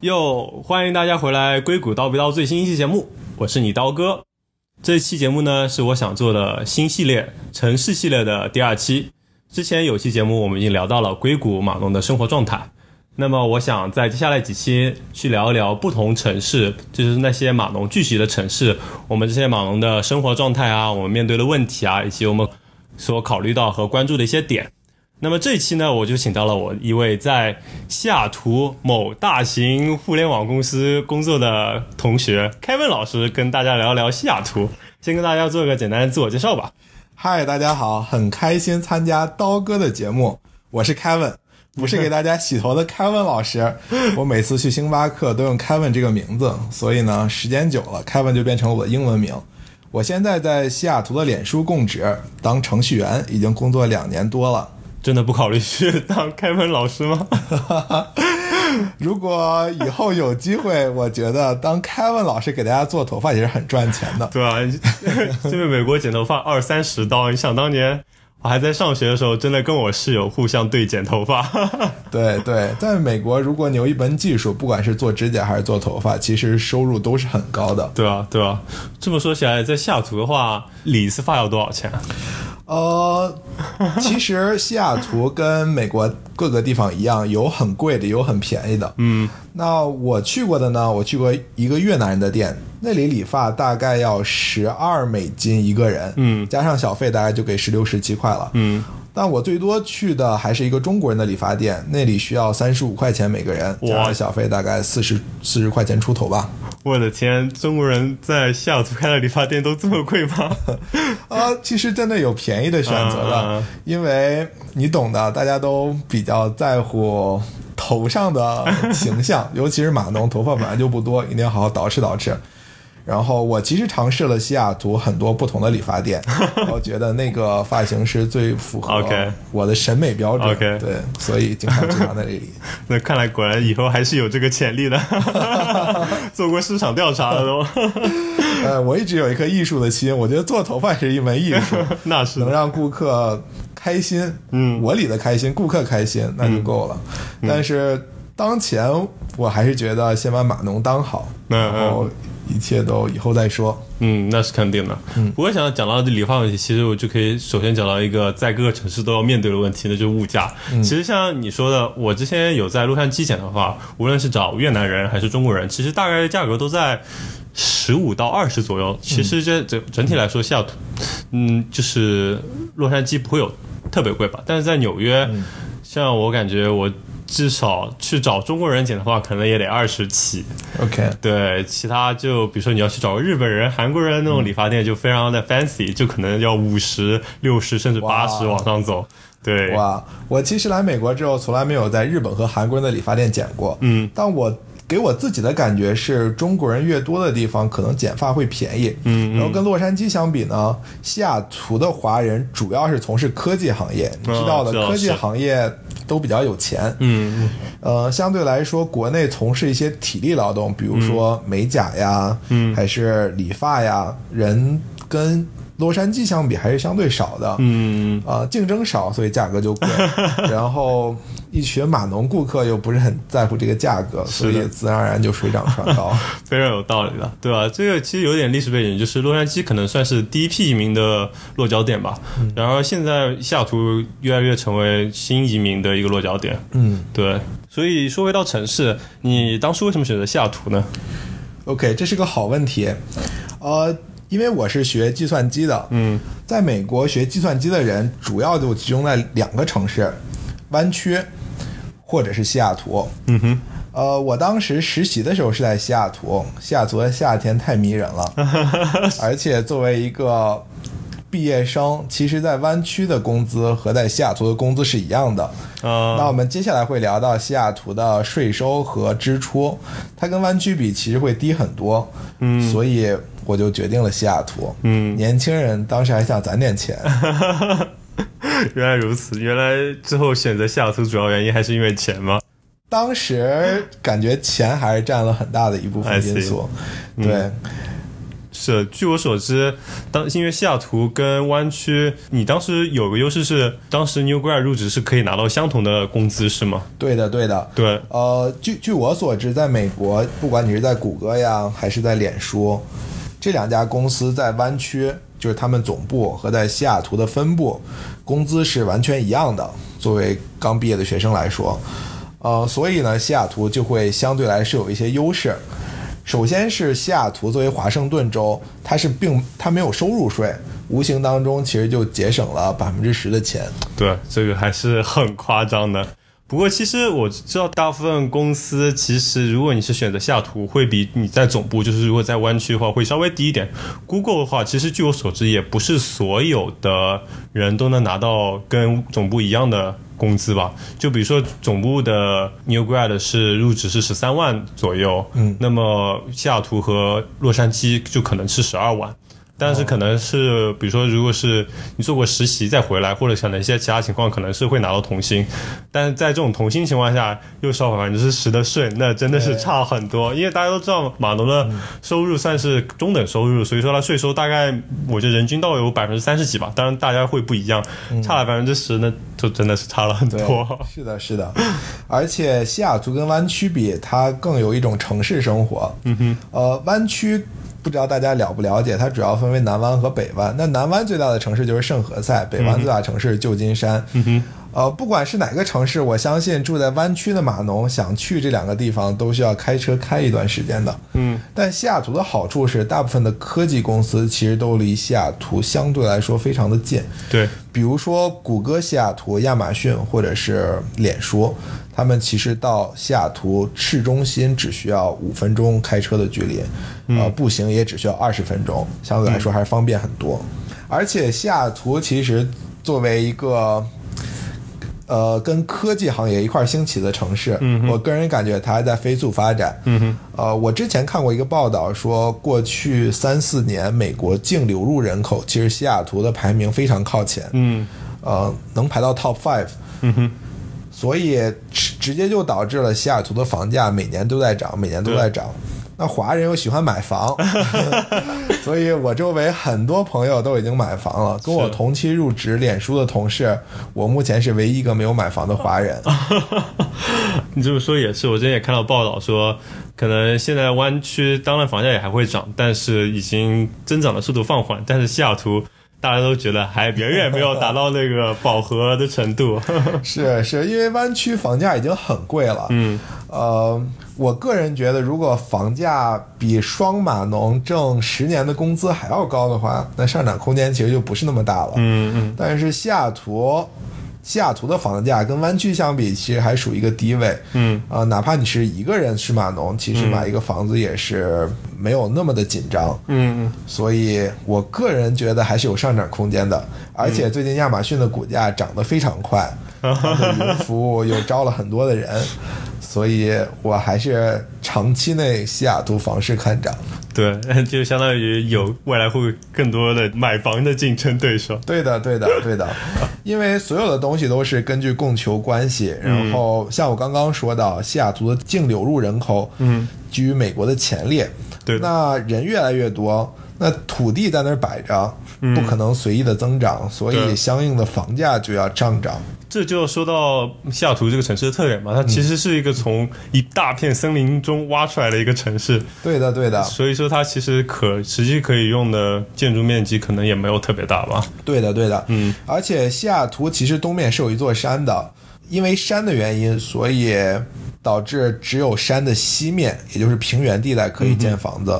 又欢迎大家回来《硅谷叨逼叨》最新一期节目，我是你刀哥。这期节目呢是我想做的新系列城市系列的第二期。之前有期节目我们已经聊到了硅谷码农的生活状态，那么我想在接下来几期去聊一聊不同城市，就是那些码农聚集的城市，我们这些码农的生活状态啊，我们面对的问题啊，以及我们所考虑到和关注的一些点。那么这一期呢，我就请到了我一位在西雅图某大型互联网公司工作的同学，Kevin 老师，跟大家聊一聊西雅图。先跟大家做个简单的自我介绍吧。嗨，大家好，很开心参加刀哥的节目，我是 Kevin，不是给大家洗头的 Kevin 老师。我每次去星巴克都用 Kevin 这个名字，所以呢，时间久了，Kevin 就变成了我的英文名。我现在在西雅图的脸书供职当程序员，已经工作两年多了。真的不考虑去当开门老师吗？如果以后有机会，我觉得当凯文老师给大家做头发也是很赚钱的。对啊，这边美国剪头发二三十刀，你想当年我还在上学的时候，真的跟我室友互相对剪头发。对 对，在美国，如果你有一门技术，不管是做指甲还是做头发，其实收入都是很高的。对啊，对啊。这么说起来，在西雅图的话，理一次发要多少钱？呃，其实西雅图跟美国各个地方一样，有很贵的，有很便宜的。嗯，那我去过的呢，我去过一个越南人的店，那里理发大概要十二美金一个人，嗯，加上小费大概就给十六十七块了。嗯，但我最多去的还是一个中国人的理发店，那里需要三十五块钱每个人，加上小费大概四十四十块钱出头吧。我的天，中国人在西雅图开的理发店都这么贵吗？啊，其实真的有便宜的选择的，因为你懂的，大家都比较在乎头上的形象，尤其是码农，头发本来就不多，一定要好好捯饬捯饬。然后我其实尝试了西雅图很多不同的理发店，我觉得那个发型是最符合我的审美标准。对，所以经常经常在那里。那看来果然以后还是有这个潜力的，做过市场调查了都。呃，我一直有一颗艺术的心，我觉得做头发是一门艺术，那是能让顾客开心。嗯，我理的开心，顾客开心那就够了。但是当前我还是觉得先把码农当好，然后。一切都以后再说。嗯，那是肯定的。嗯，不过想讲到这理发问题，其实我就可以首先讲到一个在各个城市都要面对的问题，那就是物价。其实像你说的，我之前有在洛杉矶剪的话，无论是找越南人还是中国人，其实大概价格都在十五到二十左右。其实这整整体来说，西雅图，嗯，就是洛杉矶不会有特别贵吧？但是在纽约，像我感觉我。至少去找中国人剪的话，可能也得二十起。OK，对，其他就比如说你要去找个日本人、韩国人那种理发店，就非常的 fancy，就可能要五十六十甚至八十往上走。对，哇，我其实来美国之后，从来没有在日本和韩国人的理发店剪过。嗯，但我。给我自己的感觉是，中国人越多的地方，可能剪发会便宜。嗯，然后跟洛杉矶相比呢，西雅图的华人主要是从事科技行业，你知道的，科技行业都比较有钱。嗯，呃，相对来说，国内从事一些体力劳动，比如说美甲呀，嗯，还是理发呀，人跟。洛杉矶相比还是相对少的，嗯，啊，竞争少，所以价格就贵。然后一群码农顾客又不是很在乎这个价格，所以自然而然就水涨船高，非常有道理的，对吧？这个其实有点历史背景，就是洛杉矶可能算是第一批移民的落脚点吧。然后现在西雅图越来越成为新移民的一个落脚点。嗯，对。所以说回到城市，你当初为什么选择西雅图呢？OK，这是个好问题，呃。因为我是学计算机的，嗯，在美国学计算机的人主要就集中在两个城市，湾区或者是西雅图。嗯哼，呃，我当时实习的时候是在西雅图，西雅图的夏天太迷人了，而且作为一个毕业生，其实，在湾区的工资和在西雅图的工资是一样的。啊，那我们接下来会聊到西雅图的税收和支出，它跟湾区比其实会低很多。嗯，所以。我就决定了西雅图。嗯，年轻人当时还想攒点钱。原来如此，原来最后选择西雅图主要原因还是因为钱吗？当时感觉钱还是占了很大的一部分因素。对，是，据我所知，当因为西雅图跟湾区，你当时有个优势是，当时 New Grad 入职是可以拿到相同的工资，是吗？对的，对的，对。呃，据据我所知，在美国，不管你是在谷歌呀，还是在脸书，这两家公司在湾区，就是他们总部和在西雅图的分部，工资是完全一样的。作为刚毕业的学生来说，呃，所以呢，西雅图就会相对来说有一些优势。首先是西雅图作为华盛顿州，它是并它没有收入税，无形当中其实就节省了百分之十的钱。对，这个还是很夸张的。不过其实我知道，大部分公司其实如果你是选择西雅图，会比你在总部，就是如果在湾区的话，会稍微低一点。Google 的话，其实据我所知，也不是所有的人都能拿到跟总部一样的。工资吧，就比如说总部的 New Grad 是入职是十三万左右，嗯，那么西雅图和洛杉矶就可能是十二万。但是可能是，比如说，如果是你做过实习再回来，或者可能一些其他情况，可能是会拿到同薪。但是在这种同薪情况下，又少百分之十的税，那真的是差很多。因为大家都知道，码农的收入算是中等收入，所以说他税收大概我觉得人均到有百分之三十几吧。当然大家会不一样，差了百分之十，那就真的是差了很多。是的，是的。而且西雅图跟湾区比，它更有一种城市生活。嗯哼，呃，湾区。不知道大家了不了解，它主要分为南湾和北湾。那南湾最大的城市就是圣何塞，北湾最大城市旧金山。呃，不管是哪个城市，我相信住在湾区的码农想去这两个地方，都需要开车开一段时间的。嗯。但西雅图的好处是，大部分的科技公司其实都离西雅图相对来说非常的近。对。比如说谷歌西雅图、亚马逊或者是脸书。他们其实到西雅图市中心只需要五分钟开车的距离，呃，步行也只需要二十分钟，相对来说还是方便很多。而且西雅图其实作为一个呃跟科技行业一块兴起的城市，我个人感觉它还在飞速发展。呃，我之前看过一个报道说，过去三四年美国净流入人口，其实西雅图的排名非常靠前。嗯，呃，能排到 top five。嗯哼。所以直直接就导致了西雅图的房价每年都在涨，每年都在涨。那华人又喜欢买房，所以我周围很多朋友都已经买房了。跟我同期入职脸书的同事，我目前是唯一一个没有买房的华人。你这么说也是，我之前也看到报道说，可能现在湾区当然房价也还会涨，但是已经增长的速度放缓。但是西雅图。大家都觉得还远远没有达到那个饱和的程度，是是因为湾区房价已经很贵了。嗯，呃，我个人觉得，如果房价比双码农挣十年的工资还要高的话，那上涨空间其实就不是那么大了。嗯嗯。但是西雅图。西雅图的房价跟湾区相比，其实还属于一个低位。嗯啊，哪怕你是一个人是码农，其实买一个房子也是没有那么的紧张。嗯嗯，所以我个人觉得还是有上涨空间的。而且最近亚马逊的股价涨得非常快，云服务又招了很多的人，所以我还是长期内西雅图房市看涨。对，就相当于有未来会更多的买房的竞争对手。对的，对的，对的，因为所有的东西都是根据供求关系。然后像我刚刚说到，西雅图的净流入人口，嗯，居于美国的前列。对，那人越来越多，那土地在那儿摆着，不可能随意的增长，所以相应的房价就要上涨。这就说到西雅图这个城市的特点嘛，它其实是一个从一大片森林中挖出来的一个城市。对的，对的。所以说它其实可实际可以用的建筑面积可能也没有特别大吧。对的，对的。嗯，而且西雅图其实东面是有一座山的，因为山的原因，所以导致只有山的西面，也就是平原地带可以建房子。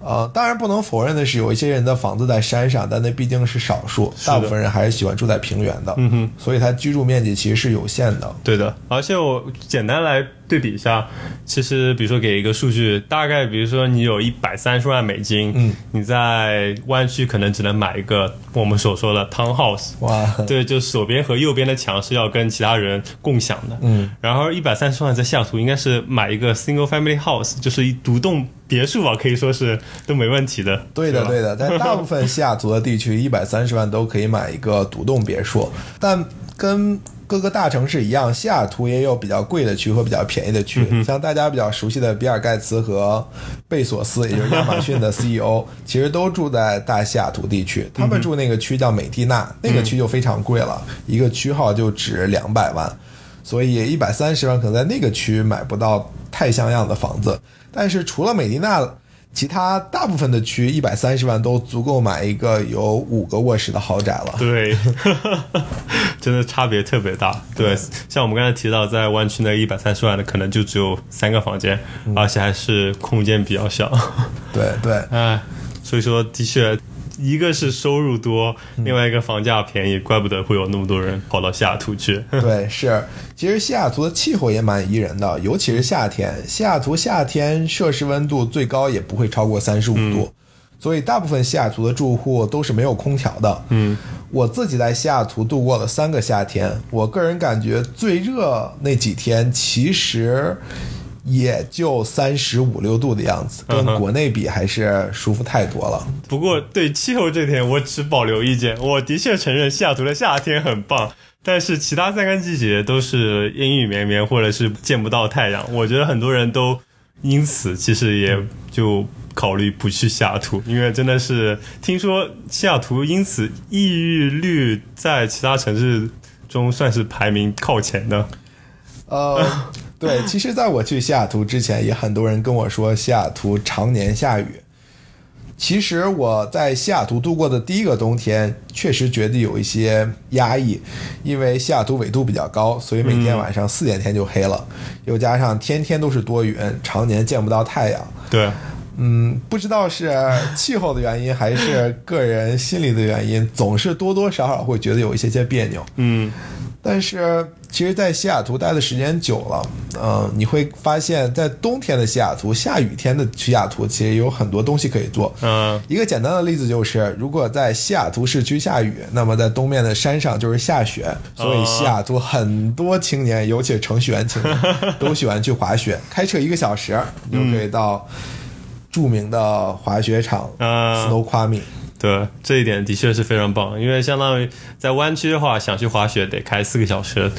呃，当然不能否认的是，有一些人的房子在山上，但那毕竟是少数，大部分人还是喜欢住在平原的。嗯哼，所以它居住面积其实是有限的。对的，而且我简单来。对比一下，其实比如说给一个数据，大概比如说你有一百三十万美金，嗯，你在湾区可能只能买一个我们所说的 townhouse，哇，对，就左边和右边的墙是要跟其他人共享的，嗯，然后一百三十万在西雅图应该是买一个 single family house，就是一独栋别墅吧，可以说是都没问题的。对的，对的，在大部分西雅图的地区，一百三十万都可以买一个独栋别墅，但跟各个大城市一样，西雅图也有比较贵的区和比较便宜的区。像大家比较熟悉的比尔盖茨和贝索斯，也就是亚马逊的 CEO，其实都住在大西雅图地区。他们住那个区叫美蒂娜，那个区就非常贵了，一个区号就值两百万，所以一百三十万可能在那个区买不到太像样的房子。但是除了美蒂娜。其他大部分的区一百三十万都足够买一个有五个卧室的豪宅了。对，真的差别特别大。对，像我们刚才提到，在湾区那一百三十万的，可能就只有三个房间，而且还是空间比较小。对对，哎，所以说的确。一个是收入多，另外一个房价便宜，怪不得会有那么多人跑到西雅图去。对，是，其实西雅图的气候也蛮宜人的，尤其是夏天。西雅图夏天摄氏温度最高也不会超过三十五度，所以大部分西雅图的住户都是没有空调的。嗯，我自己在西雅图度过了三个夏天，我个人感觉最热那几天其实。也就三十五六度的样子，跟国内比还是舒服太多了。不过对气候这点，我持保留意见。我的确承认西雅图的夏天很棒，但是其他三个季节都是阴雨绵绵，或者是见不到太阳。我觉得很多人都因此其实也就考虑不去西雅图，因为真的是听说西雅图因此抑郁率在其他城市中算是排名靠前的。呃。对，其实在我去西雅图之前，也很多人跟我说西雅图常年下雨。其实我在西雅图度过的第一个冬天，确实觉得有一些压抑，因为西雅图纬度比较高，所以每天晚上四点天就黑了，又加上天天都是多云，常年见不到太阳。对，嗯，不知道是气候的原因还是个人心理的原因，总是多多少少会觉得有一些些别扭。嗯。但是，其实，在西雅图待的时间久了，嗯，你会发现在冬天的西雅图、下雨天的西雅图，其实有很多东西可以做。嗯，一个简单的例子就是，如果在西雅图市区下雨，那么在东面的山上就是下雪，所以西雅图很多青年，尤其是程序员青年，都喜欢去滑雪，开车一个小时，你就可以到著名的滑雪场 Snoqualmie。对，这一点的确是非常棒，因为相当于在湾区的话，想去滑雪得开四个小时；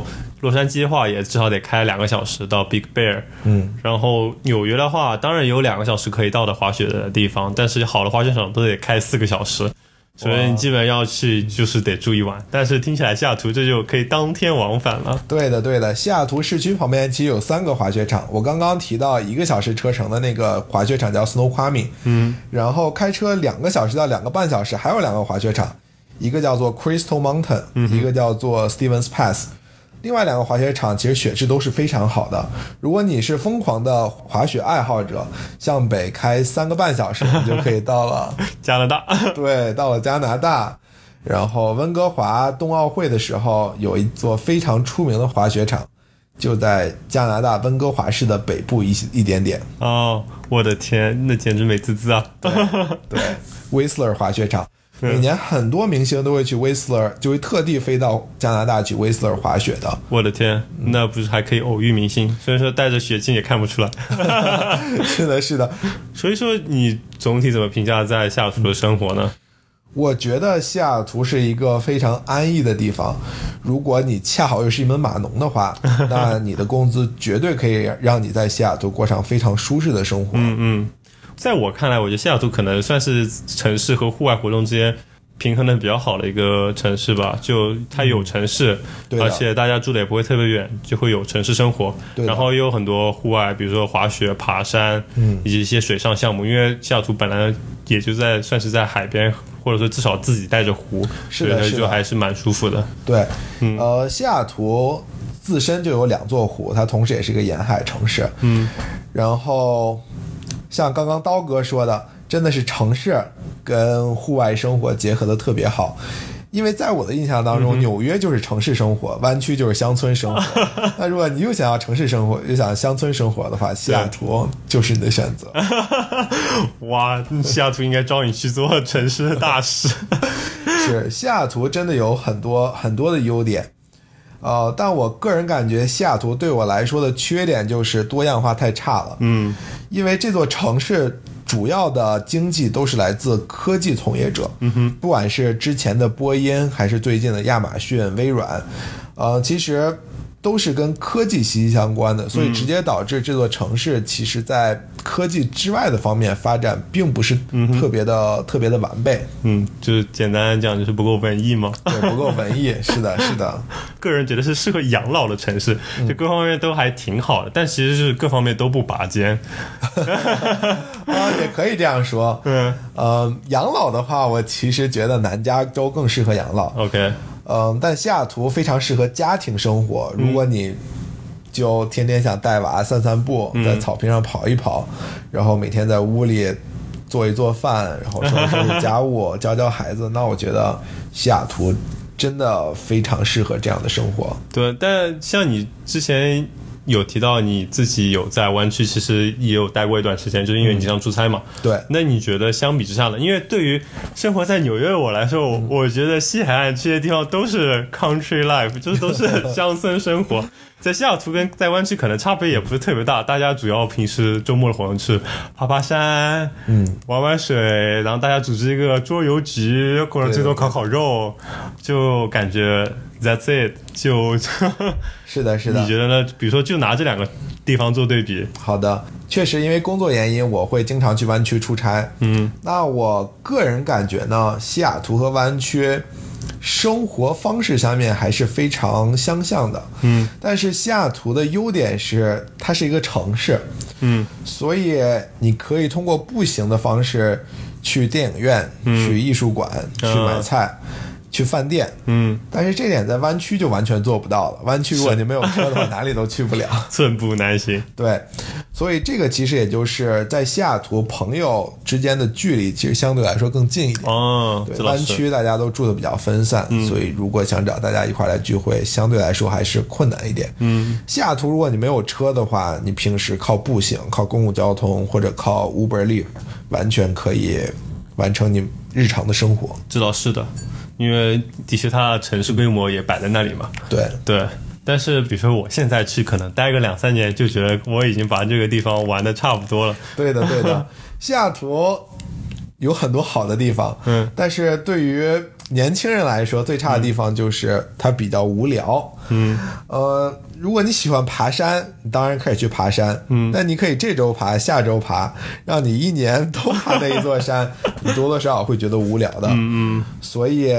洛杉矶的话也至少得开两个小时到 Big Bear。嗯，然后纽约的话，当然有两个小时可以到的滑雪的地方，但是好的滑雪场都得开四个小时。所以你基本要去就是得住一晚，但是听起来西雅图这就可以当天往返了。对的，对的，西雅图市区旁边其实有三个滑雪场，我刚刚提到一个小时车程的那个滑雪场叫 Snoqualmie，嗯，然后开车两个小时到两个半小时还有两个滑雪场，一个叫做 Crystal Mountain，一个叫做 Stevens Pass。另外两个滑雪场其实雪质都是非常好的。如果你是疯狂的滑雪爱好者，向北开三个半小时，你就可以到了 加拿大。对，到了加拿大。然后温哥华冬奥会的时候，有一座非常出名的滑雪场，就在加拿大温哥华市的北部一一点点。哦，我的天，那简直美滋滋啊！对，Whistler 滑雪场。每年很多明星都会去 Whistler，就会特地飞到加拿大去 Whistler 滑雪的。我的天，那不是还可以偶遇明星？虽然说戴着雪镜也看不出来。是的，是的。所以说，你总体怎么评价在西雅图的生活呢？我觉得西雅图是一个非常安逸的地方。如果你恰好又是一门码农的话，那你的工资绝对可以让你在西雅图过上非常舒适的生活。嗯嗯。在我看来，我觉得西雅图可能算是城市和户外活动之间平衡的比较好的一个城市吧。就它有城市，而且大家住的也不会特别远，就会有城市生活。然后也有很多户外，比如说滑雪、爬山，嗯以及一些水上项目。因为西雅图本来也就在算是在海边，或者说至少自己带着湖，所以就还是蛮舒服的。对，嗯呃，西雅图自身就有两座湖，它同时也是一个沿海城市。嗯，然后。像刚刚刀哥说的，真的是城市跟户外生活结合的特别好。因为在我的印象当中，纽约就是城市生活，湾区就是乡村生活。那如果你又想要城市生活，又想乡村生活的话，西雅图就是你的选择。哇，西雅图应该招你去做城市的大使。是，西雅图真的有很多很多的优点。呃，但我个人感觉西雅图对我来说的缺点就是多样化太差了。嗯，因为这座城市主要的经济都是来自科技从业者。嗯哼，不管是之前的波音，还是最近的亚马逊、微软，呃，其实都是跟科技息息相关的，所以直接导致这座城市其实在科技之外的方面发展并不是特别的、特别的完备。嗯，就是简单讲就是不够文艺嘛。对，不够文艺。是的，是的。个人觉得是适合养老的城市，就各方面都还挺好的，但其实是各方面都不拔尖。啊，也可以这样说。嗯，呃，养老的话，我其实觉得南加州更适合养老。OK，嗯，但西雅图非常适合家庭生活。如果你就天天想带娃散散步，在草坪上跑一跑，然后每天在屋里做一做饭，然后收拾收拾家务，教教孩子，那我觉得西雅图真的非常适合这样的生活。对，但像你之前有提到你自己有在湾区，其实也有待过一段时间，就是因为你经常出差嘛。对，那你觉得相比之下呢？因为对于生活在纽约的我来说，我我觉得西海岸这些地方都是 country life，就是都是乡村生活。在西雅图跟在湾区可能差别也不是特别大，大家主要平时周末的活动是爬爬山，嗯，玩玩水，然后大家组织一个桌游局，或者最多烤烤肉，就感觉 that's it，就。是的，是的。你觉得呢？比如说，就拿这两个地方做对比，好的，确实因为工作原因，我会经常去湾区出差。嗯，那我个人感觉呢，西雅图和湾区生活方式上面还是非常相像的。嗯，但是西雅图的优点是它是一个城市，嗯，所以你可以通过步行的方式去电影院、去艺术馆、去买菜。去饭店，嗯，但是这点在湾区就完全做不到了。湾区如果你没有车的话，哪里都去不了，寸步难行。对，所以这个其实也就是在西雅图朋友之间的距离其实相对来说更近一点。哦，对，湾区大家都住的比较分散，嗯、所以如果想找大家一块来聚会，相对来说还是困难一点。嗯，西雅图如果你没有车的话，你平时靠步行、靠公共交通或者靠 Uber、Lyft，完全可以完成你日常的生活。这倒是的。因为的确，它城市规模也摆在那里嘛。对对，但是比如说我现在去，可能待个两三年，就觉得我已经把这个地方玩的差不多了。对的，对的。西雅图有很多好的地方，嗯，但是对于年轻人来说，最差的地方就是它比较无聊。嗯，呃，如果你喜欢爬山，你当然可以去爬山。嗯，那你可以这周爬，下周爬，让你一年都爬那一座山，你多多少少会觉得无聊的。嗯嗯。所以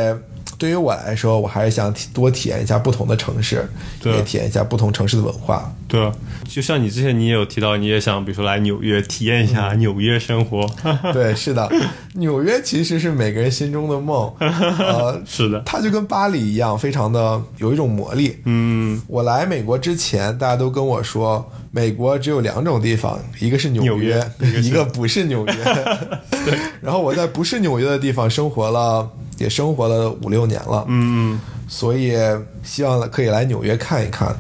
对于我来说，我还是想多体验一下不同的城市，对，也体验一下不同城市的文化。对，就像你之前你也有提到，你也想比如说来纽约体验一下纽约生活。对，是的，纽约其实是每个人心中的梦。呃，是的，它就跟巴黎一样，非常的有一种魔力。嗯，我来美国之前，大家都跟我说，美国只有两种地方，一个是纽约，一个不是纽约。对。然后我在不是纽约的地方生活了，也生活了五六年了。嗯嗯。所以希望可以来纽约看一看。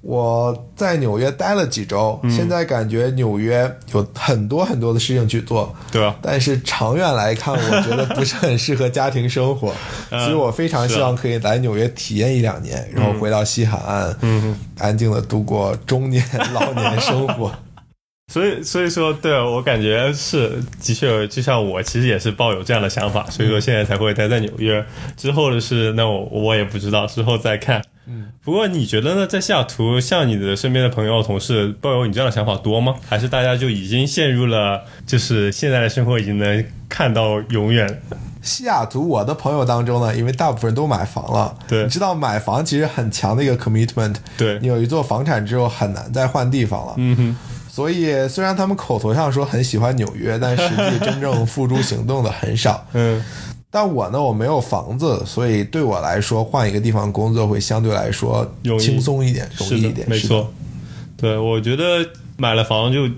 我在纽约待了几周，嗯、现在感觉纽约有很多很多的事情去做，对啊。但是长远来看，我觉得不是很适合家庭生活，所以我非常希望可以来纽约体验一两年，然后回到西海岸，嗯，安静的度过中年、老年生活。所以，所以说，对我感觉是的确，就像我其实也是抱有这样的想法，所以说现在才会待在纽约。之后的事，那我我也不知道，之后再看。嗯，不过你觉得呢？在西雅图，像你的身边的朋友、同事抱有你这样的想法多吗？还是大家就已经陷入了，就是现在的生活已经能看到永远？西雅图，我的朋友当中呢，因为大部分人都买房了，对，你知道买房其实很强的一个 commitment，对你有一座房产之后很难再换地方了，嗯哼。所以，虽然他们口头上说很喜欢纽约，但实际真正付诸行动的很少。嗯，但我呢，我没有房子，所以对我来说，换一个地方工作会相对来说轻松一点、容易一点。没错，对，我觉得买了房就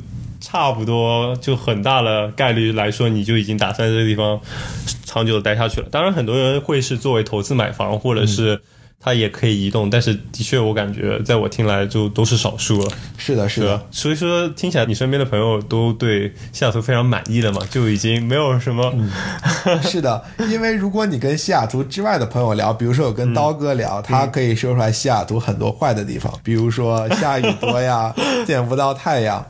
差不多，就很大的概率来说，你就已经打算在这个地方长久的待下去了。当然，很多人会是作为投资买房，或者是。它也可以移动，但是的确，我感觉在我听来就都是少数了。是的，是的。所以说，听起来你身边的朋友都对西雅图非常满意了嘛，就已经没有什么。嗯、是的，因为如果你跟西雅图之外的朋友聊，比如说我跟刀哥聊，嗯、他可以说出来西雅图很多坏的地方，比如说下雨多呀，见不到太阳。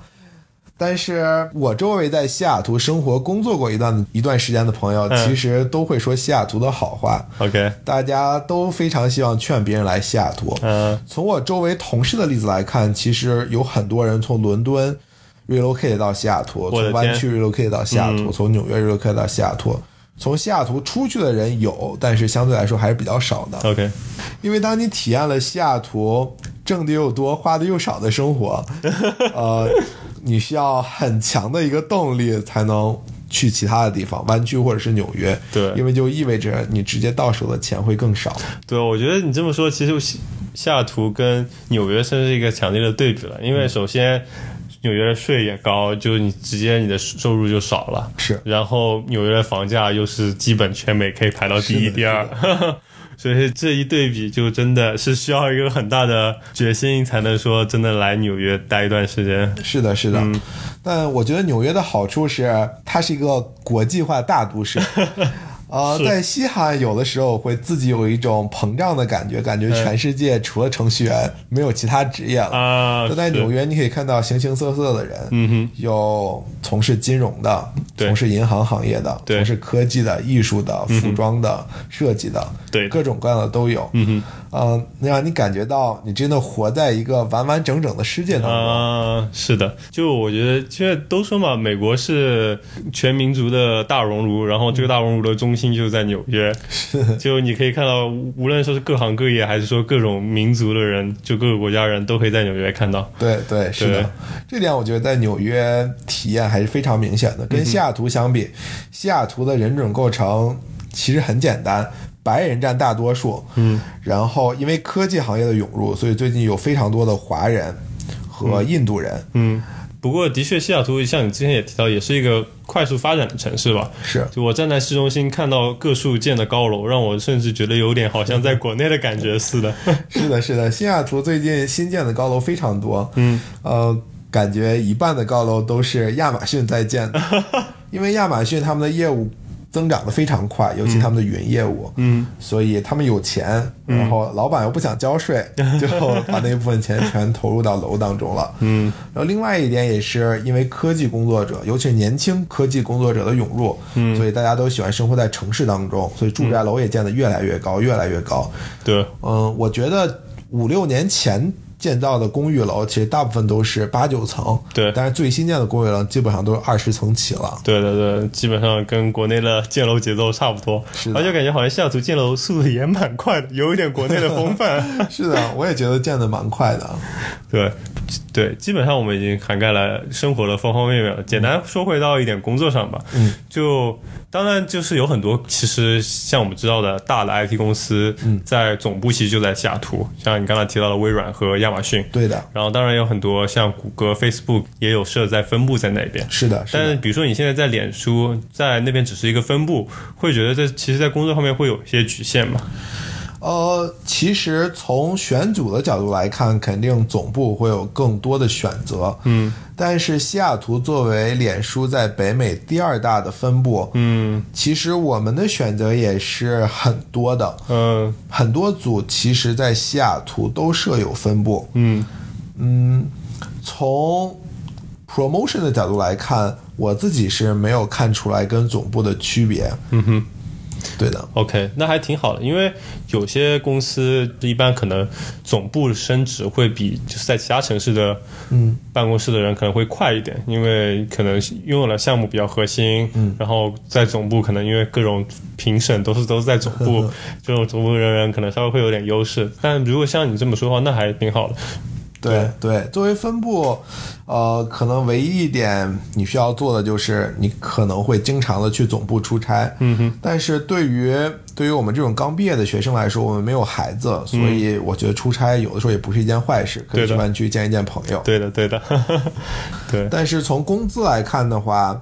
但是我周围在西雅图生活工作过一段一段时间的朋友，其实都会说西雅图的好话。OK，大家都非常希望劝别人来西雅图。嗯，从我周围同事的例子来看，其实有很多人从伦敦 relocate 到西雅图，从湾区 relocate 到西雅图，从纽约 relocate 到西雅图。从西雅图出去的人有，但是相对来说还是比较少的。OK，因为当你体验了西雅图挣的又多、花的又少的生活，呃，你需要很强的一个动力才能去其他的地方，湾区或者是纽约。对，因为就意味着你直接到手的钱会更少。对，我觉得你这么说，其实西西雅图跟纽约算是一个强烈的对比了，因为首先。纽约的税也高，就是你直接你的收入就少了。是，然后纽约的房价又是基本全美可以排到第一、第二，所以这一对比就真的是需要一个很大的决心才能说真的来纽约待一段时间。是的，是的。嗯但我觉得纽约的好处是它是一个国际化大都市。呃，在西海有的时候会自己有一种膨胀的感觉，感觉全世界除了程序员没有其他职业了。啊，在纽约你可以看到形形色色的人，嗯哼，有从事金融的，从事银行行业的，从事科技的、艺术的、服装的、设计的，对，各种各样的都有。嗯哼。嗯，那让你感觉到你真的活在一个完完整整的世界当中。啊，是的，就我觉得，现在都说嘛，美国是全民族的大熔炉，然后这个大熔炉的中心就是在纽约。是，就你可以看到，无论说是各行各业，还是说各种民族的人，就各个国家人都可以在纽约看到。对对，是的，这点我觉得在纽约体验还是非常明显的。跟西雅图相比，西雅图的人种构成其实很简单。白人占大多数，嗯，然后因为科技行业的涌入，所以最近有非常多的华人和印度人，嗯，不过的确，西雅图像你之前也提到，也是一个快速发展的城市吧？是，就我站在市中心看到各处建的高楼，让我甚至觉得有点好像在国内的感觉似的。是的，是的，西雅图最近新建的高楼非常多，嗯，呃，感觉一半的高楼都是亚马逊在建的，因为亚马逊他们的业务。增长的非常快，尤其他们的云业务，嗯，所以他们有钱，然后老板又不想交税，就把那部分钱全投入到楼当中了，嗯。然后另外一点也是因为科技工作者，尤其是年轻科技工作者的涌入，嗯，所以大家都喜欢生活在城市当中，所以住宅楼也建得越来越高，越来越高。对，嗯，我觉得五六年前。建造的公寓楼其实大部分都是八九层，对，但是最新建的公寓楼基本上都是二十层起了。对对对，基本上跟国内的建楼节奏差不多，而且感觉好像西雅图建楼速度也蛮快的，有一点国内的风范。是的，我也觉得建的蛮快的。对，对，基本上我们已经涵盖了生活的方方面面了。简单说回到一点工作上吧，嗯，就当然就是有很多其实像我们知道的大的 IT 公司，在总部其实就在西雅图，像你刚才提到的微软和亚马逊，对的。然后当然有很多像谷歌、Facebook 也有设在分部在那边，是的。但是比如说你现在在脸书在那边只是一个分部，会觉得这其实，在工作方面会有一些局限吗？呃，其实从选组的角度来看，肯定总部会有更多的选择。嗯，但是西雅图作为脸书在北美第二大的分部，嗯，其实我们的选择也是很多的。嗯，很多组其实，在西雅图都设有分部。嗯嗯，从 promotion 的角度来看，我自己是没有看出来跟总部的区别。嗯哼。对的，OK，那还挺好的，因为有些公司一般可能总部升职会比就是在其他城市的嗯办公室的人可能会快一点，因为可能拥有了项目比较核心，嗯，然后在总部可能因为各种评审都是都是在总部，这种总部人员可能稍微会有点优势，但如果像你这么说的话，那还挺好的。对对，作为分部，呃，可能唯一一点你需要做的就是你可能会经常的去总部出差，嗯哼。但是对于对于我们这种刚毕业的学生来说，我们没有孩子，所以我觉得出差有的时候也不是一件坏事，可以去湾区见一见朋友。对的，对的，对。但是从工资来看的话，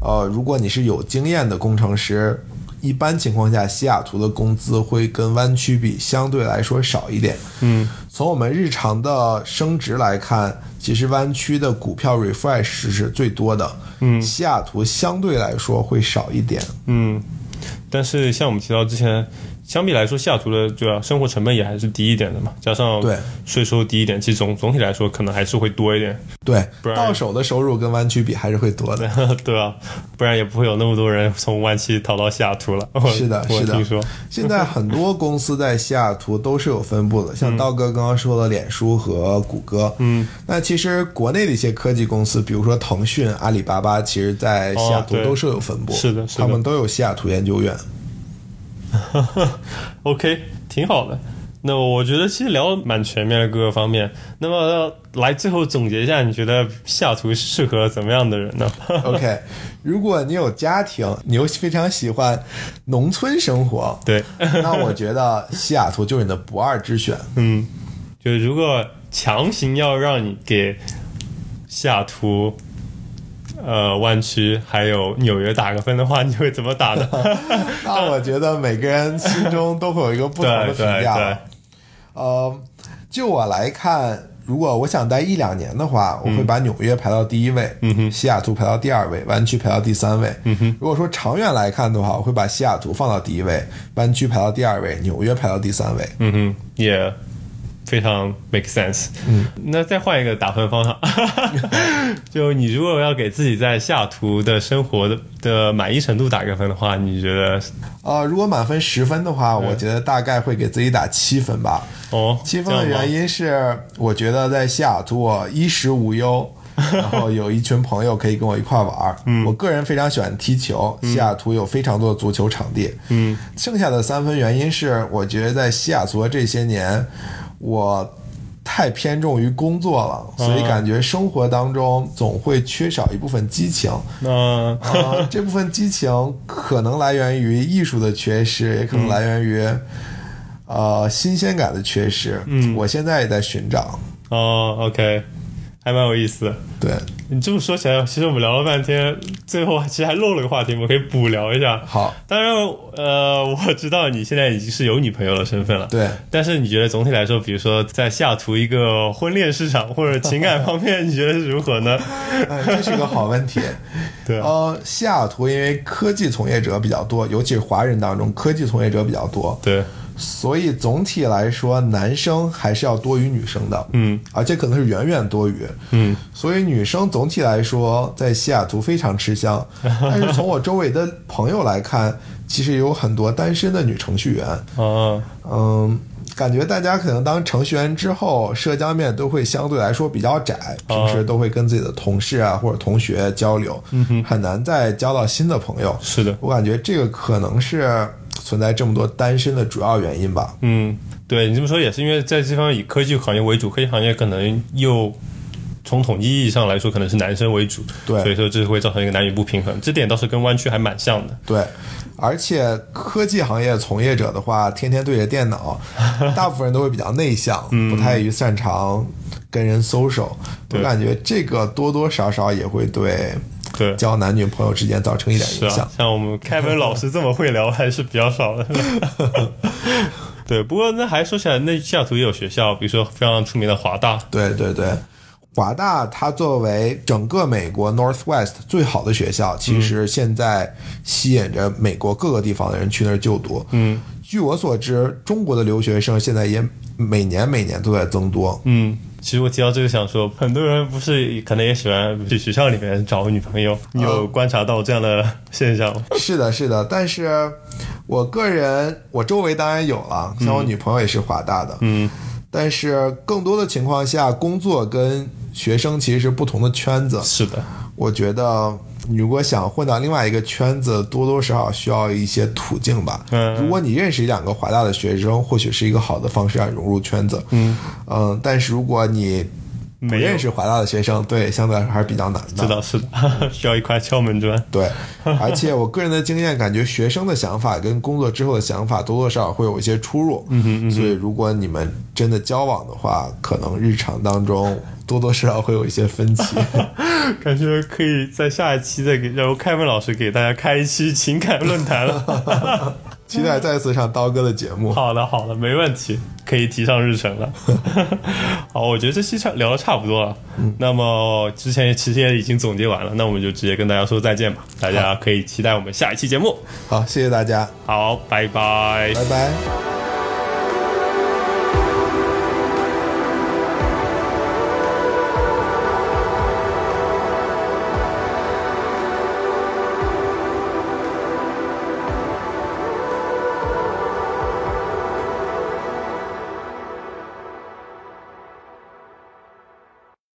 呃，如果你是有经验的工程师。一般情况下，西雅图的工资会跟湾区比相对来说少一点。嗯，从我们日常的升职来看，其实湾区的股票 refresh 是最多的。嗯，西雅图相对来说会少一点。嗯，但是像我们提到之前相比来说，西雅图的主要生活成本也还是低一点的嘛，加上对税收低一点，其实总总体来说可能还是会多一点，对不，然到手的收入跟湾区比还是会多的。对啊，不然也不会有那么多人从湾区逃到西雅图了。是的，是的我听说，。现在很多公司在西雅图都是有分布的，像道哥刚刚说的脸书和谷歌。嗯，那其实国内的一些科技公司，比如说腾讯、阿里巴巴，其实在西雅图都是有分布。是的是的他们都有西雅图研究院。OK，挺好的。那我觉得其实聊的蛮全面的各个方面。那么来最后总结一下，你觉得西雅图适合怎么样的人呢？OK，如果你有家庭，你又非常喜欢农村生活，对，那我觉得西雅图就是你的不二之选。嗯，就是如果强行要让你给西雅图、呃湾区还有纽约打个分的话，你会怎么打呢？那我觉得每个人心中都会有一个不同的评对对价。对，呃，就我来看，如果我想待一两年的话，我会把纽约排到第一位，嗯哼，西雅图排到第二位，湾区排到第三位，嗯哼。如果说长远来看的话，我会把西雅图放到第一位，湾区排到第二位，纽约排到第三位。嗯哼，也非常 make sense。嗯，那再换一个打分方法，就你如果要给自己在西雅图的生活的的满意程度打个分的话，你觉得呃，如果满分十分的话，我觉得大概会给自己打七分吧。哦，七分的原因，因是，我觉得在西雅图我衣食无忧，然后有一群朋友可以跟我一块玩儿。我个人非常喜欢踢球，西雅图有非常多的足球场地。嗯，剩下的三分原因是，我觉得在西雅图的这些年，我太偏重于工作了，所以感觉生活当中总会缺少一部分激情。那啊，这部分激情可能来源于艺术的缺失，也可能来源于、呃新鲜感的缺失。嗯，我现在也在寻找。哦，OK，还蛮有意思的。对，你这么说起来，其实我们聊了半天，最后其实还漏了个话题，我们可以补聊一下。好，当然，呃，我知道你现在已经是有女朋友的身份了。对，但是你觉得总体来说，比如说在西雅图一个婚恋市场或者情感方面，你觉得是如何呢？哎，这是个好问题。对啊，呃，西雅图因为科技从业者比较多，尤其是华人当中，科技从业者比较多，对，所以总体来说，男生还是要多于女生的。嗯而且可能是远远多于。嗯，所以女生总体来说在西雅图非常吃香，但是从我周围的朋友来看，其实有很多单身的女程序员。啊，嗯，感觉大家可能当程序员之后，社交面都会相对来说比较窄，平时都会跟自己的同事啊或者同学交流，很难再交到新的朋友。是的，我感觉这个可能是存在这么多单身的主要原因吧。嗯，对你这么说也是因为在这方面以科技行业为主，科技行业可能又。从统计意义上来说，可能是男生为主，对所以说这会造成一个男女不平衡，这点倒是跟湾区还蛮像的。对，而且科技行业从业者的话，天天对着电脑，大部分人都会比较内向，不太于擅长跟人 social。我感觉这个多多少少也会对对，交男女朋友之间造成一点影响啊。，像我们凯文老师这么会聊还是比较少的。对，不过那还说起来，那西雅图也有学校，比如说非常出名的华大，对对对，华大它作为整个美国 Northwest 最好的学校，其实现在吸引着美国各个地方的人去那儿就读。嗯据我所知，中国的留学生现在也每年每年都在增多。嗯。其实我提到这个，想说，很多人不是可能也喜欢去学校里面找女朋友，你有观察到这样的现象吗？是的，是的，但是我个人，我周围当然有了，像我女朋友也是华大的，嗯。但是更多的情况下，工作跟学生其实是不同的圈子。是的，我觉得，你如果想混到另外一个圈子，多多少少需要一些途径吧。嗯如果你认识一两个华大的学生，或许是一个好的方式让你融入圈子。嗯嗯，但是如果你不没认识华大的学生，对，相对来说还是比较难的。是的，是的，需要一块敲门砖。对，而且我个人的经验，感觉学生的想法跟工作之后的想法多多少少会有一些出入。嗯哼所以如果你们真的交往的话，可能日常当中多多少少会有一些分歧。感觉可以在下一期再给让凯文老师给大家开一期情感论坛了。期待再次上刀哥的节目。好的，好的，没问题，可以提上日程了。好，我觉得这期差聊的差不多了。那么之前其实也已经总结完了，那我们就直接跟大家说再见吧。大家可以期待我们下一期节目。好，谢谢大家，好，拜拜，拜拜。